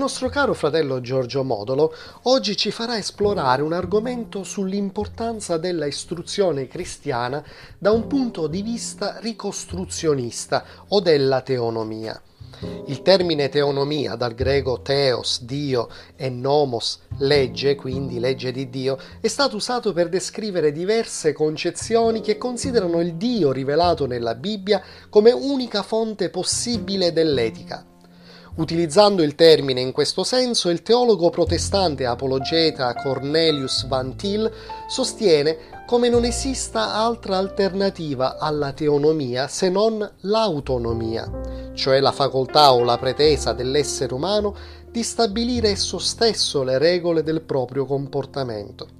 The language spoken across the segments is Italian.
nostro caro fratello Giorgio Modolo oggi ci farà esplorare un argomento sull'importanza della istruzione cristiana da un punto di vista ricostruzionista o della teonomia. Il termine teonomia, dal greco theos, Dio, e nomos, legge, quindi legge di Dio, è stato usato per descrivere diverse concezioni che considerano il Dio rivelato nella Bibbia come unica fonte possibile dell'etica. Utilizzando il termine in questo senso, il teologo protestante apologeta Cornelius Van Til sostiene come non esista altra alternativa alla teonomia se non l'autonomia, cioè la facoltà o la pretesa dell'essere umano di stabilire esso stesso le regole del proprio comportamento.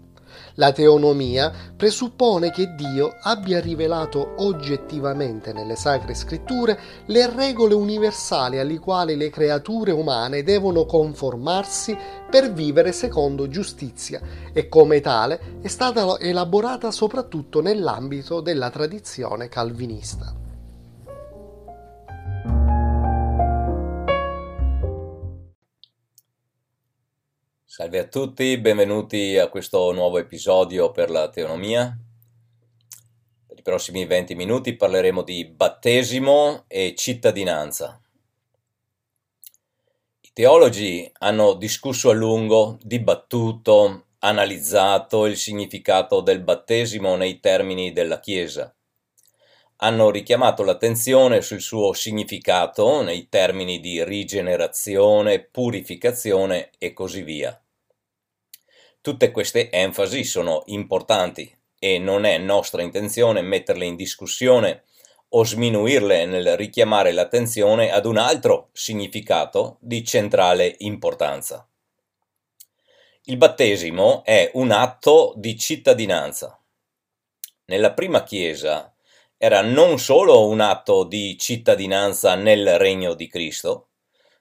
La teonomia presuppone che Dio abbia rivelato oggettivamente nelle sacre scritture le regole universali alle quali le creature umane devono conformarsi per vivere secondo giustizia e come tale è stata elaborata soprattutto nell'ambito della tradizione calvinista. Salve a tutti, benvenuti a questo nuovo episodio per la teonomia. Per i prossimi 20 minuti parleremo di battesimo e cittadinanza. I teologi hanno discusso a lungo, dibattuto, analizzato il significato del battesimo nei termini della Chiesa. Hanno richiamato l'attenzione sul suo significato nei termini di rigenerazione, purificazione e così via. Tutte queste enfasi sono importanti e non è nostra intenzione metterle in discussione o sminuirle nel richiamare l'attenzione ad un altro significato di centrale importanza. Il battesimo è un atto di cittadinanza. Nella prima Chiesa era non solo un atto di cittadinanza nel regno di Cristo,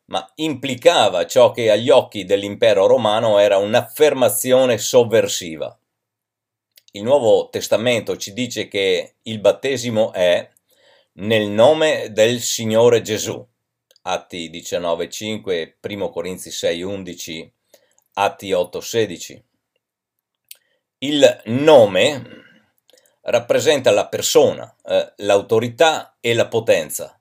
ma implicava ciò che agli occhi dell'impero romano era un'affermazione sovversiva. Il Nuovo Testamento ci dice che il battesimo è nel nome del Signore Gesù. Atti 19:5, 1 Corinzi 6:11, Atti 8:16. Il nome rappresenta la persona, eh, l'autorità e la potenza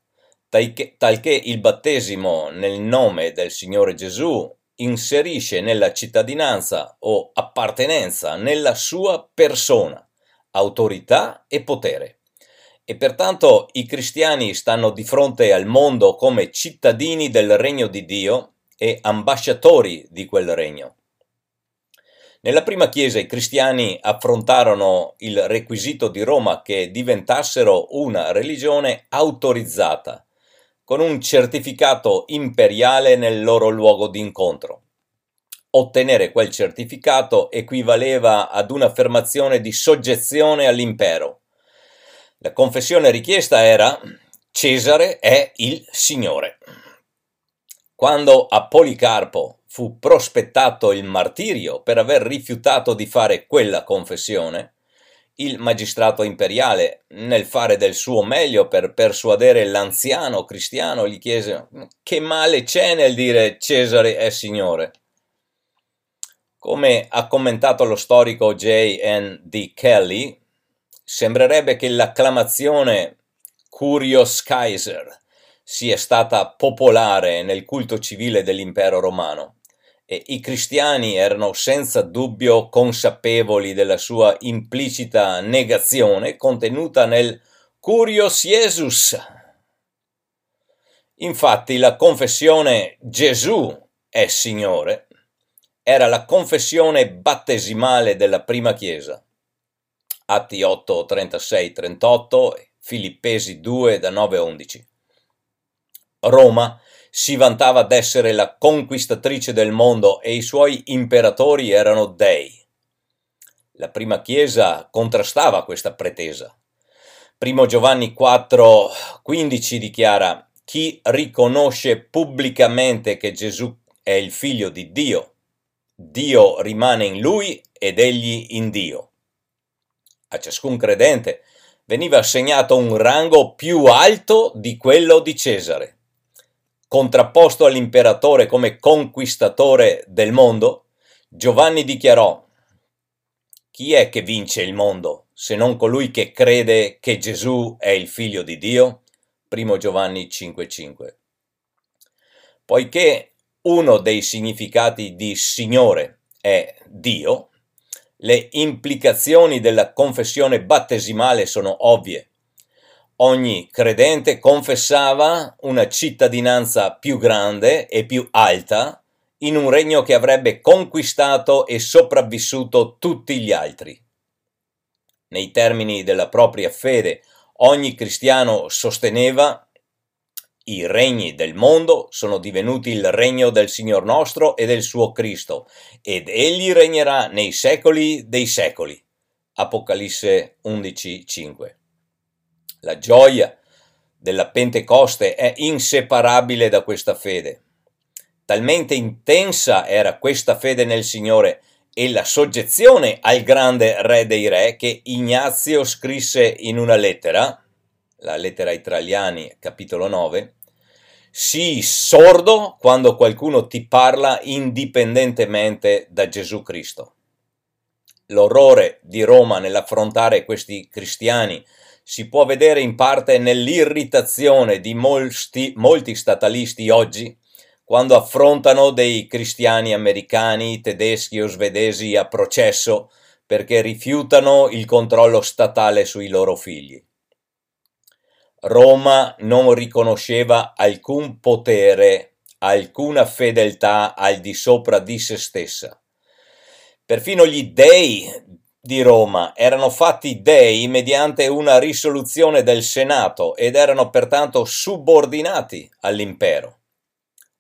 talché il battesimo nel nome del Signore Gesù inserisce nella cittadinanza o appartenenza nella sua persona, autorità e potere. E pertanto i cristiani stanno di fronte al mondo come cittadini del regno di Dio e ambasciatori di quel regno. Nella prima chiesa i cristiani affrontarono il requisito di Roma che diventassero una religione autorizzata, con un certificato imperiale nel loro luogo di incontro. Ottenere quel certificato equivaleva ad un'affermazione di soggezione all'impero. La confessione richiesta era Cesare è il Signore. Quando a Policarpo fu prospettato il martirio per aver rifiutato di fare quella confessione, il magistrato imperiale, nel fare del suo meglio per persuadere l'anziano cristiano, gli chiese che male c'è nel dire Cesare è signore. Come ha commentato lo storico J. D. Kelly, sembrerebbe che l'acclamazione Curios Kaiser sia stata popolare nel culto civile dell'impero romano e i cristiani erano senza dubbio consapevoli della sua implicita negazione contenuta nel Curios Jesus. Infatti la confessione Gesù è Signore era la confessione battesimale della prima Chiesa. Atti 8, 36, 38, Filippesi 2 da 9 a 11. Roma si vantava d'essere la conquistatrice del mondo e i suoi imperatori erano dei. La prima Chiesa contrastava questa pretesa. Primo Giovanni 4,15 dichiara chi riconosce pubblicamente che Gesù è il figlio di Dio, Dio rimane in lui ed egli in Dio. A ciascun credente veniva assegnato un rango più alto di quello di Cesare contrapposto all'imperatore come conquistatore del mondo, Giovanni dichiarò chi è che vince il mondo se non colui che crede che Gesù è il figlio di Dio? 1 Giovanni 5:5. Poiché uno dei significati di Signore è Dio, le implicazioni della confessione battesimale sono ovvie. Ogni credente confessava una cittadinanza più grande e più alta in un regno che avrebbe conquistato e sopravvissuto tutti gli altri. Nei termini della propria fede, ogni cristiano sosteneva i regni del mondo sono divenuti il regno del Signor nostro e del suo Cristo, ed egli regnerà nei secoli dei secoli. Apocalisse 11:5. La gioia della Pentecoste è inseparabile da questa fede. Talmente intensa era questa fede nel Signore e la soggezione al grande re dei re che Ignazio scrisse in una lettera, la lettera ai Traiani, capitolo 9, sii sordo quando qualcuno ti parla indipendentemente da Gesù Cristo. L'orrore di Roma nell'affrontare questi cristiani si può vedere in parte nell'irritazione di molti, molti statalisti oggi quando affrontano dei cristiani americani, tedeschi o svedesi a processo perché rifiutano il controllo statale sui loro figli. Roma non riconosceva alcun potere, alcuna fedeltà al di sopra di se stessa. Perfino gli dei di Roma erano fatti dei mediante una risoluzione del Senato ed erano pertanto subordinati all'impero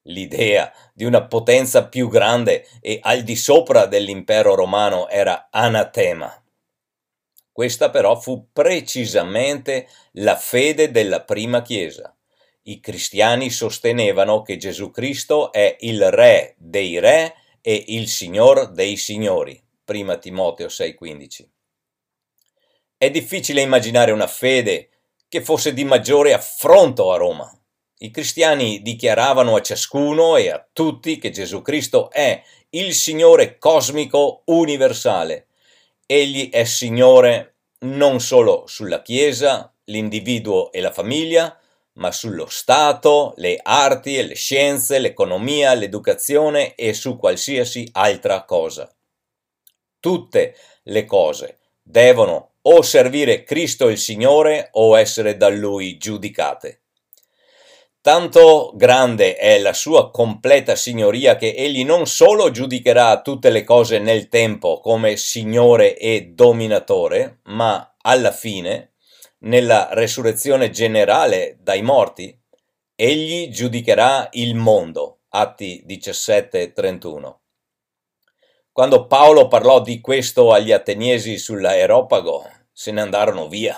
l'idea di una potenza più grande e al di sopra dell'impero romano era anatema. Questa però fu precisamente la fede della prima Chiesa. I cristiani sostenevano che Gesù Cristo è il Re dei Re e il Signor dei Signori. Prima Timoteo 6:15. È difficile immaginare una fede che fosse di maggiore affronto a Roma. I cristiani dichiaravano a ciascuno e a tutti che Gesù Cristo è il Signore cosmico universale. Egli è Signore non solo sulla Chiesa, l'individuo e la famiglia, ma sullo Stato, le arti e le scienze, l'economia, l'educazione e su qualsiasi altra cosa. Tutte le cose devono o servire Cristo il Signore o essere da Lui giudicate. Tanto grande è la sua completa signoria che egli non solo giudicherà tutte le cose nel tempo come Signore e dominatore, ma alla fine, nella resurrezione generale dai morti, egli giudicherà il mondo. Atti 17:31. Quando Paolo parlò di questo agli ateniesi sull'aeropago, se ne andarono via.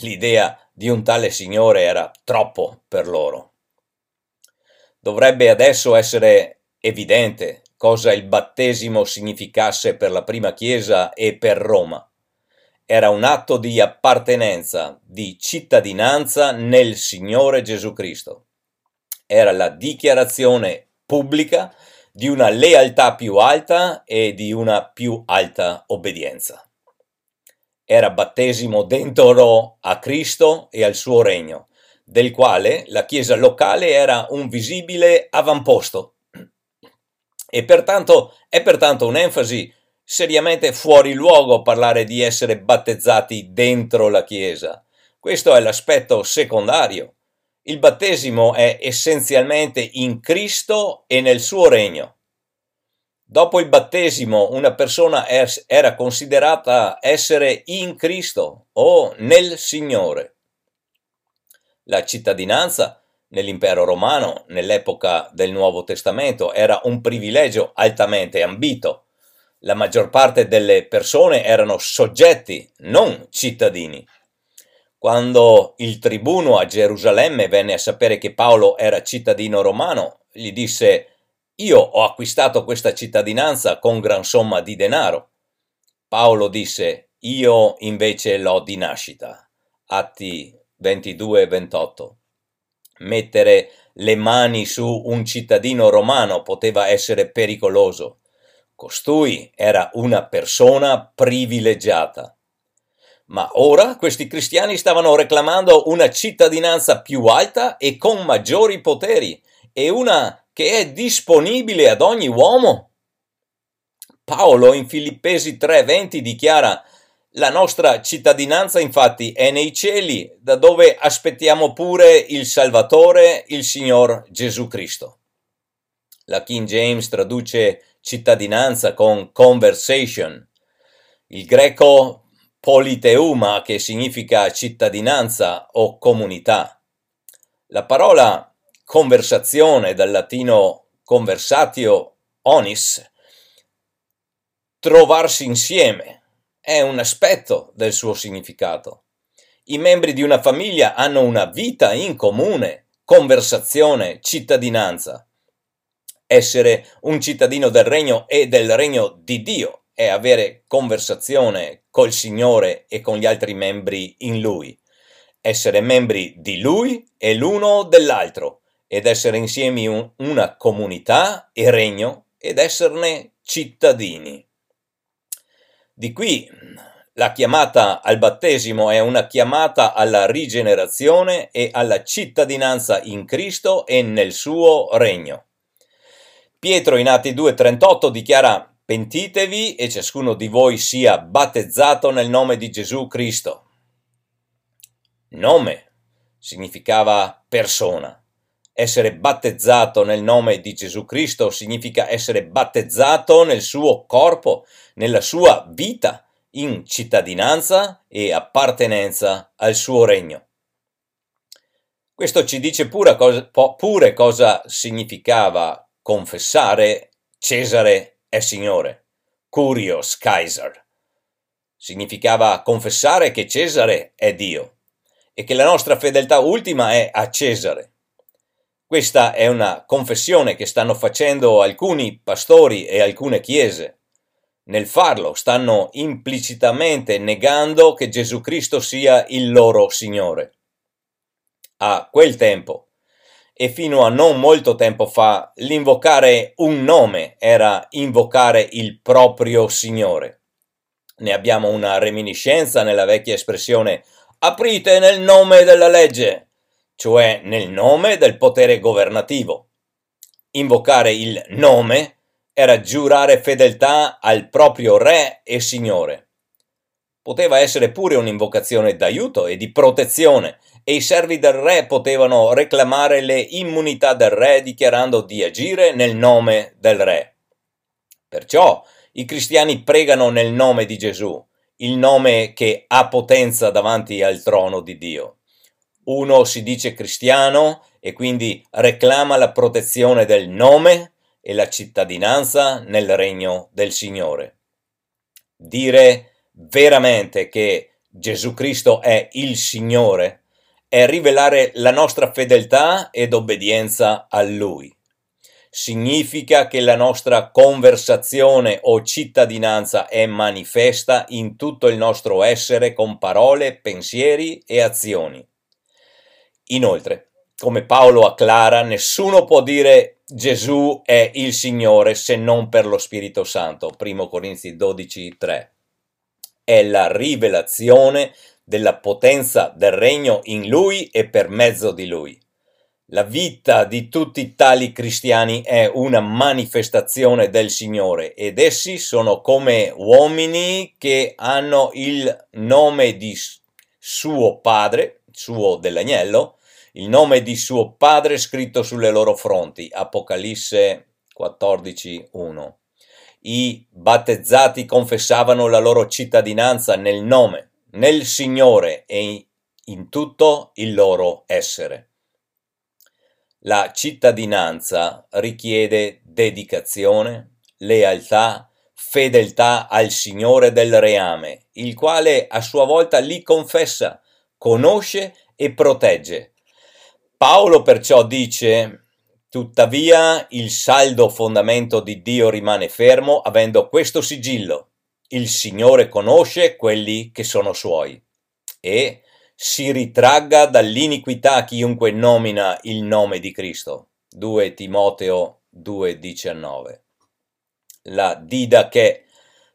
L'idea di un tale Signore era troppo per loro. Dovrebbe adesso essere evidente cosa il battesimo significasse per la prima Chiesa e per Roma. Era un atto di appartenenza, di cittadinanza nel Signore Gesù Cristo. Era la dichiarazione pubblica di una lealtà più alta e di una più alta obbedienza era battesimo dentro a Cristo e al suo regno, del quale la Chiesa locale era un visibile avamposto. E pertanto è pertanto un'enfasi seriamente fuori luogo parlare di essere battezzati dentro la Chiesa. Questo è l'aspetto secondario. Il battesimo è essenzialmente in Cristo e nel suo regno. Dopo il battesimo una persona era considerata essere in Cristo o nel Signore. La cittadinanza nell'impero romano, nell'epoca del Nuovo Testamento, era un privilegio altamente ambito. La maggior parte delle persone erano soggetti, non cittadini. Quando il tribuno a Gerusalemme venne a sapere che Paolo era cittadino romano, gli disse io ho acquistato questa cittadinanza con gran somma di denaro. Paolo disse, io invece l'ho di nascita. Atti 22 28. Mettere le mani su un cittadino romano poteva essere pericoloso. Costui era una persona privilegiata. Ma ora questi cristiani stavano reclamando una cittadinanza più alta e con maggiori poteri, e una che è disponibile ad ogni uomo. Paolo in Filippesi 3:20 dichiara la nostra cittadinanza infatti è nei cieli, da dove aspettiamo pure il Salvatore, il Signor Gesù Cristo. La King James traduce cittadinanza con conversation. Il greco politeuma, che significa cittadinanza o comunità. La parola conversazione, dal latino conversatio onis, trovarsi insieme, è un aspetto del suo significato. I membri di una famiglia hanno una vita in comune, conversazione, cittadinanza. Essere un cittadino del regno e del regno di Dio è avere conversazione col Signore e con gli altri membri in Lui. Essere membri di Lui e l'uno dell'altro ed essere insieme in una comunità e regno ed esserne cittadini. Di qui la chiamata al battesimo è una chiamata alla rigenerazione e alla cittadinanza in Cristo e nel suo regno. Pietro in Atti 2:38 dichiara pentitevi e ciascuno di voi sia battezzato nel nome di Gesù Cristo. Nome significava persona. Essere battezzato nel nome di Gesù Cristo significa essere battezzato nel suo corpo, nella sua vita, in cittadinanza e appartenenza al suo regno. Questo ci dice pure cosa, pure cosa significava confessare Cesare è Signore, Curios Kaiser. Significava confessare che Cesare è Dio e che la nostra fedeltà ultima è a Cesare. Questa è una confessione che stanno facendo alcuni pastori e alcune chiese. Nel farlo stanno implicitamente negando che Gesù Cristo sia il loro Signore. A quel tempo e fino a non molto tempo fa l'invocare un nome era invocare il proprio Signore. Ne abbiamo una reminiscenza nella vecchia espressione aprite nel nome della legge cioè nel nome del potere governativo. Invocare il nome era giurare fedeltà al proprio re e signore. Poteva essere pure un'invocazione d'aiuto e di protezione, e i servi del re potevano reclamare le immunità del re dichiarando di agire nel nome del re. Perciò i cristiani pregano nel nome di Gesù, il nome che ha potenza davanti al trono di Dio uno si dice cristiano e quindi reclama la protezione del nome e la cittadinanza nel regno del Signore. Dire veramente che Gesù Cristo è il Signore è rivelare la nostra fedeltà ed obbedienza a Lui. Significa che la nostra conversazione o cittadinanza è manifesta in tutto il nostro essere con parole, pensieri e azioni. Inoltre, come Paolo acclara, nessuno può dire Gesù è il Signore se non per lo Spirito Santo. 1 Corinzi 12, 3. È la rivelazione della potenza del regno in Lui e per mezzo di Lui. La vita di tutti tali cristiani è una manifestazione del Signore ed essi sono come uomini che hanno il nome di suo padre, suo dell'agnello, il nome di suo padre scritto sulle loro fronti. Apocalisse 14.1. I battezzati confessavano la loro cittadinanza nel nome, nel Signore e in tutto il loro essere. La cittadinanza richiede dedicazione, lealtà, fedeltà al Signore del reame, il quale a sua volta li confessa, conosce e protegge, Paolo perciò dice, tuttavia il saldo fondamento di Dio rimane fermo avendo questo sigillo. Il Signore conosce quelli che sono suoi. E si ritragga dall'iniquità chiunque nomina il nome di Cristo. 2 Timoteo 2,19. La Dida che,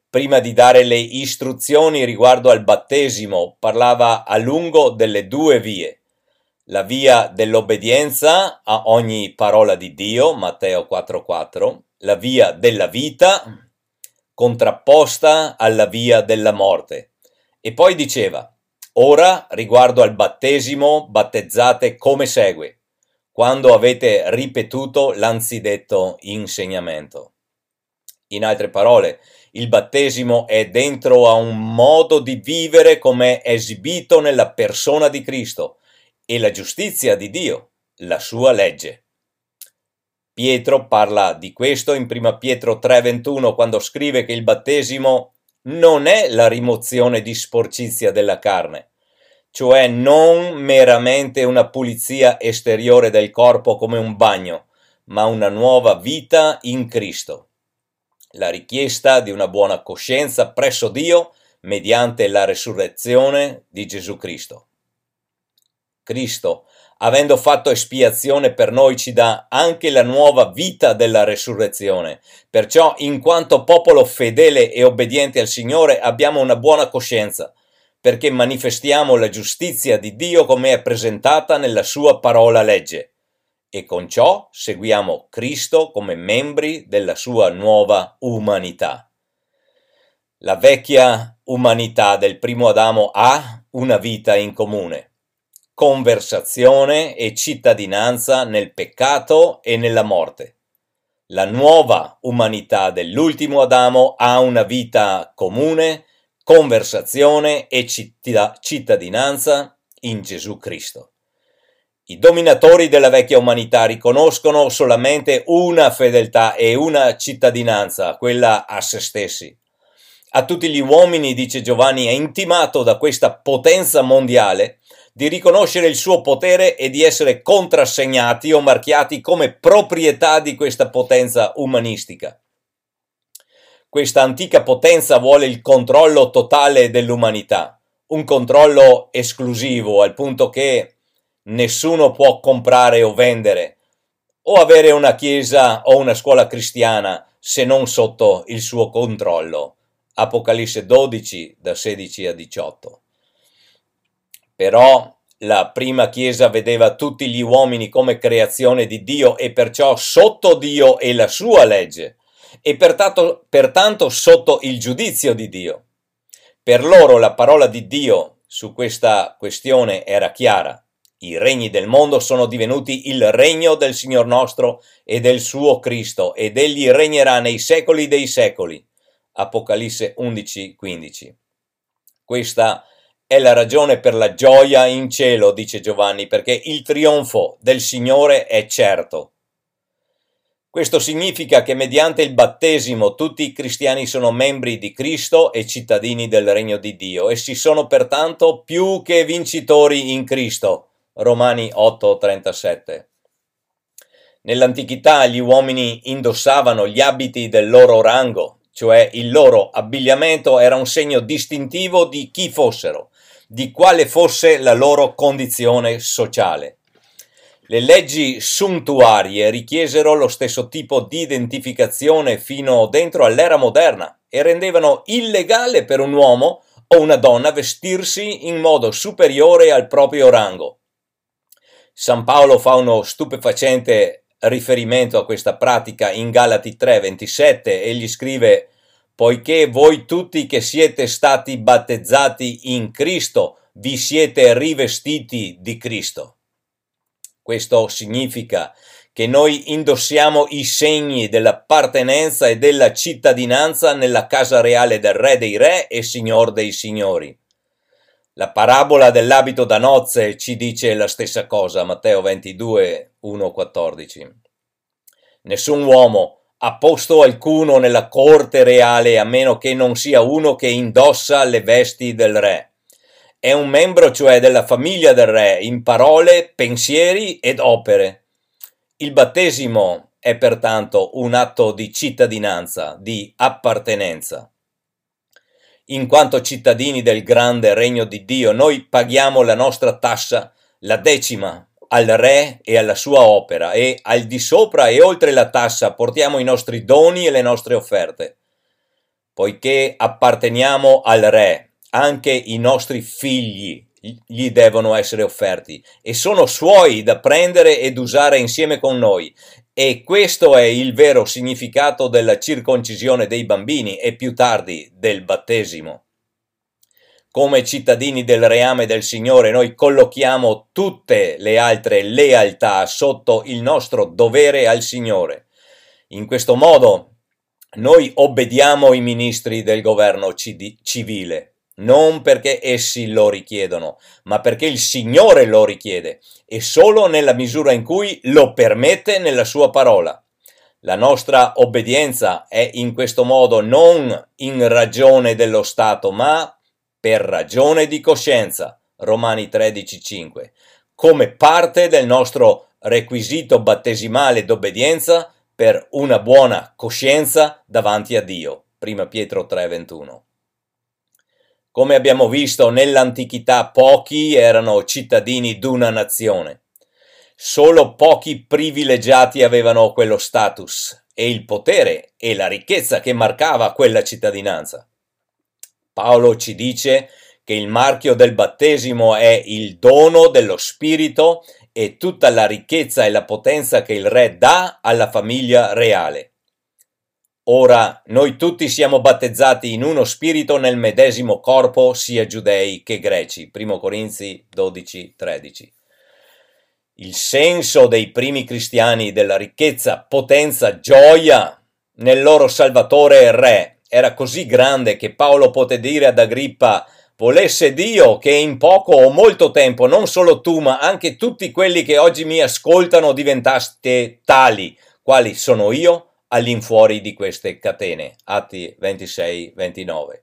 prima di dare le istruzioni riguardo al battesimo, parlava a lungo delle due vie. La via dell'obbedienza a ogni parola di Dio, Matteo 4,4, la via della vita, contrapposta alla via della morte. E poi diceva, ora riguardo al battesimo, battezzate come segue, quando avete ripetuto l'anzidetto insegnamento. In altre parole, il battesimo è dentro a un modo di vivere come esibito nella persona di Cristo e la giustizia di Dio, la sua legge. Pietro parla di questo in 1 Pietro 3:21 quando scrive che il battesimo non è la rimozione di sporcizia della carne, cioè non meramente una pulizia esteriore del corpo come un bagno, ma una nuova vita in Cristo. La richiesta di una buona coscienza presso Dio mediante la resurrezione di Gesù Cristo. Cristo avendo fatto espiazione per noi, ci dà anche la nuova vita della resurrezione. Perciò, in quanto popolo fedele e obbediente al Signore, abbiamo una buona coscienza, perché manifestiamo la giustizia di Dio come è presentata nella sua parola legge. E con ciò seguiamo Cristo come membri della sua nuova umanità. La vecchia umanità del primo Adamo ha una vita in comune conversazione e cittadinanza nel peccato e nella morte. La nuova umanità dell'ultimo Adamo ha una vita comune, conversazione e cittadinanza in Gesù Cristo. I dominatori della vecchia umanità riconoscono solamente una fedeltà e una cittadinanza, quella a se stessi. A tutti gli uomini, dice Giovanni, è intimato da questa potenza mondiale di riconoscere il suo potere e di essere contrassegnati o marchiati come proprietà di questa potenza umanistica. Questa antica potenza vuole il controllo totale dell'umanità, un controllo esclusivo al punto che nessuno può comprare o vendere o avere una chiesa o una scuola cristiana se non sotto il suo controllo. Apocalisse 12 da 16 a 18. Però la prima Chiesa vedeva tutti gli uomini come creazione di Dio e perciò sotto Dio e la sua legge e pertanto, pertanto sotto il giudizio di Dio. Per loro la parola di Dio su questa questione era chiara. I regni del mondo sono divenuti il regno del Signor nostro e del suo Cristo ed egli regnerà nei secoli dei secoli. Apocalisse 11:15. Questa è la ragione per la gioia in cielo, dice Giovanni, perché il trionfo del Signore è certo. Questo significa che mediante il battesimo tutti i cristiani sono membri di Cristo e cittadini del regno di Dio. Essi sono pertanto più che vincitori in Cristo. Romani 8:37. Nell'antichità gli uomini indossavano gli abiti del loro rango, cioè il loro abbigliamento era un segno distintivo di chi fossero di quale fosse la loro condizione sociale. Le leggi suntuarie richiesero lo stesso tipo di identificazione fino dentro all'era moderna e rendevano illegale per un uomo o una donna vestirsi in modo superiore al proprio rango. San Paolo fa uno stupefacente riferimento a questa pratica in Galati 3:27 e gli scrive poiché voi tutti che siete stati battezzati in Cristo vi siete rivestiti di Cristo. Questo significa che noi indossiamo i segni dell'appartenenza e della cittadinanza nella casa reale del Re dei Re e Signor dei Signori. La parabola dell'abito da nozze ci dice la stessa cosa, Matteo 22, 1, 14. Nessun uomo ha posto alcuno nella corte reale a meno che non sia uno che indossa le vesti del re. È un membro cioè della famiglia del re in parole, pensieri ed opere. Il battesimo è pertanto un atto di cittadinanza, di appartenenza. in quanto cittadini del grande regno di Dio, noi paghiamo la nostra tassa, la decima, al re e alla sua opera e al di sopra e oltre la tassa portiamo i nostri doni e le nostre offerte. Poiché apparteniamo al re, anche i nostri figli gli devono essere offerti e sono suoi da prendere ed usare insieme con noi. E questo è il vero significato della circoncisione dei bambini e più tardi del battesimo. Come cittadini del reame del Signore noi collochiamo tutte le altre lealtà sotto il nostro dovere al Signore. In questo modo noi obbediamo i ministri del governo civile non perché essi lo richiedono, ma perché il Signore lo richiede e solo nella misura in cui lo permette nella sua parola. La nostra obbedienza è in questo modo non in ragione dello Stato, ma per ragione di coscienza. Romani 13:5. Come parte del nostro requisito battesimale d'obbedienza per una buona coscienza davanti a Dio. 1 Pietro 3:21. Come abbiamo visto nell'antichità pochi erano cittadini d'una nazione. Solo pochi privilegiati avevano quello status e il potere e la ricchezza che marcava quella cittadinanza. Paolo ci dice che il marchio del battesimo è il dono dello Spirito e tutta la ricchezza e la potenza che il Re dà alla famiglia reale. Ora noi tutti siamo battezzati in uno spirito nel medesimo corpo, sia giudei che greci. 1 Corinzi 12, 13. Il senso dei primi cristiani della ricchezza, potenza, gioia nel loro Salvatore e Re era così grande che Paolo poté dire ad Agrippa volesse Dio che in poco o molto tempo non solo tu ma anche tutti quelli che oggi mi ascoltano diventaste tali, quali sono io, all'infuori di queste catene. Atti 26-29.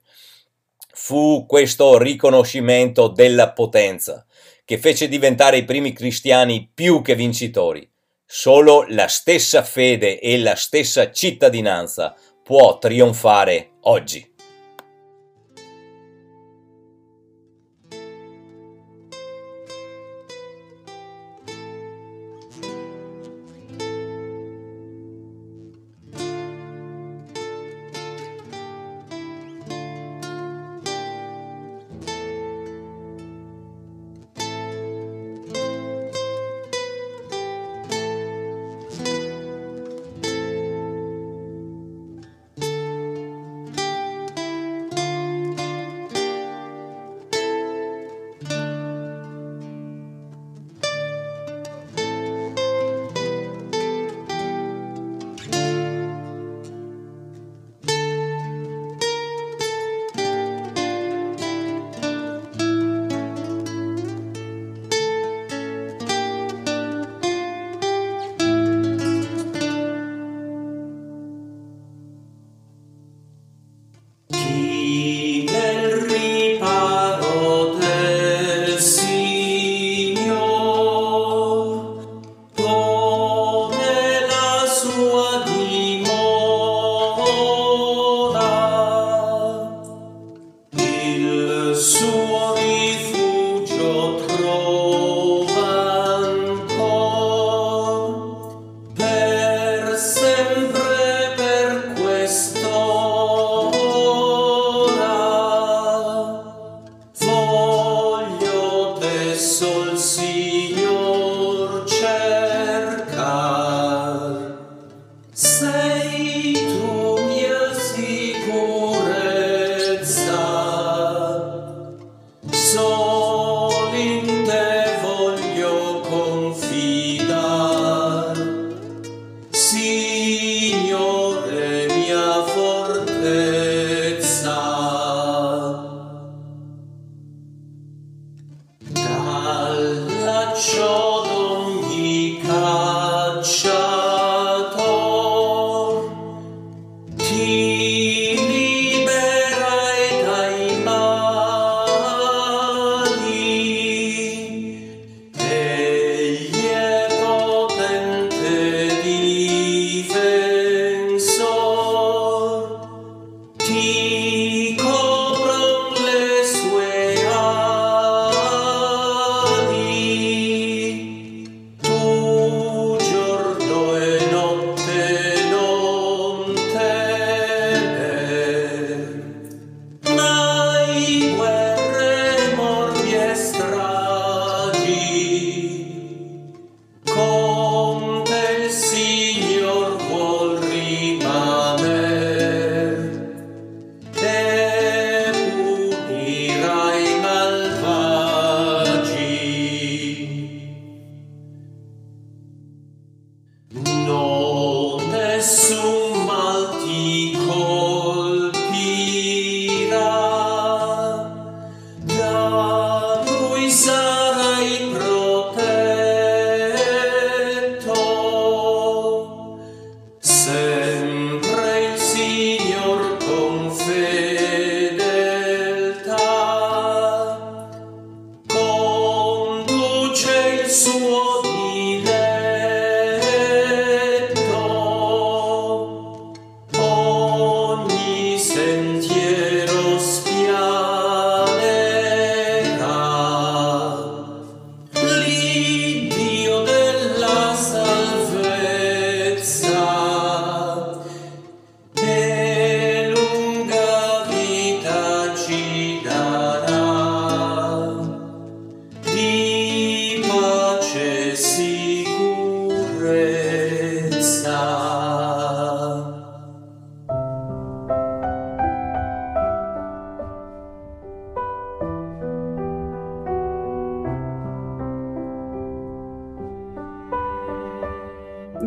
Fu questo riconoscimento della potenza che fece diventare i primi cristiani più che vincitori. Solo la stessa fede e la stessa cittadinanza può trionfare oggi.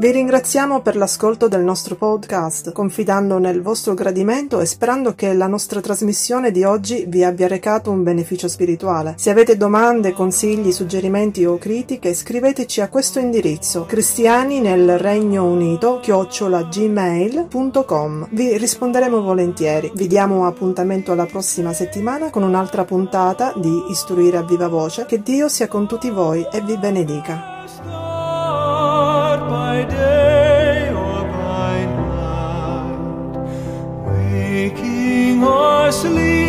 Vi ringraziamo per l'ascolto del nostro podcast, confidando nel vostro gradimento e sperando che la nostra trasmissione di oggi vi abbia recato un beneficio spirituale. Se avete domande, consigli, suggerimenti o critiche, scriveteci a questo indirizzo cristiani nel Regno Unito chiocciolagmail.com. Vi risponderemo volentieri. Vi diamo appuntamento alla prossima settimana con un'altra puntata di Istruire a viva voce. Che Dio sia con tutti voi e vi benedica. asleep.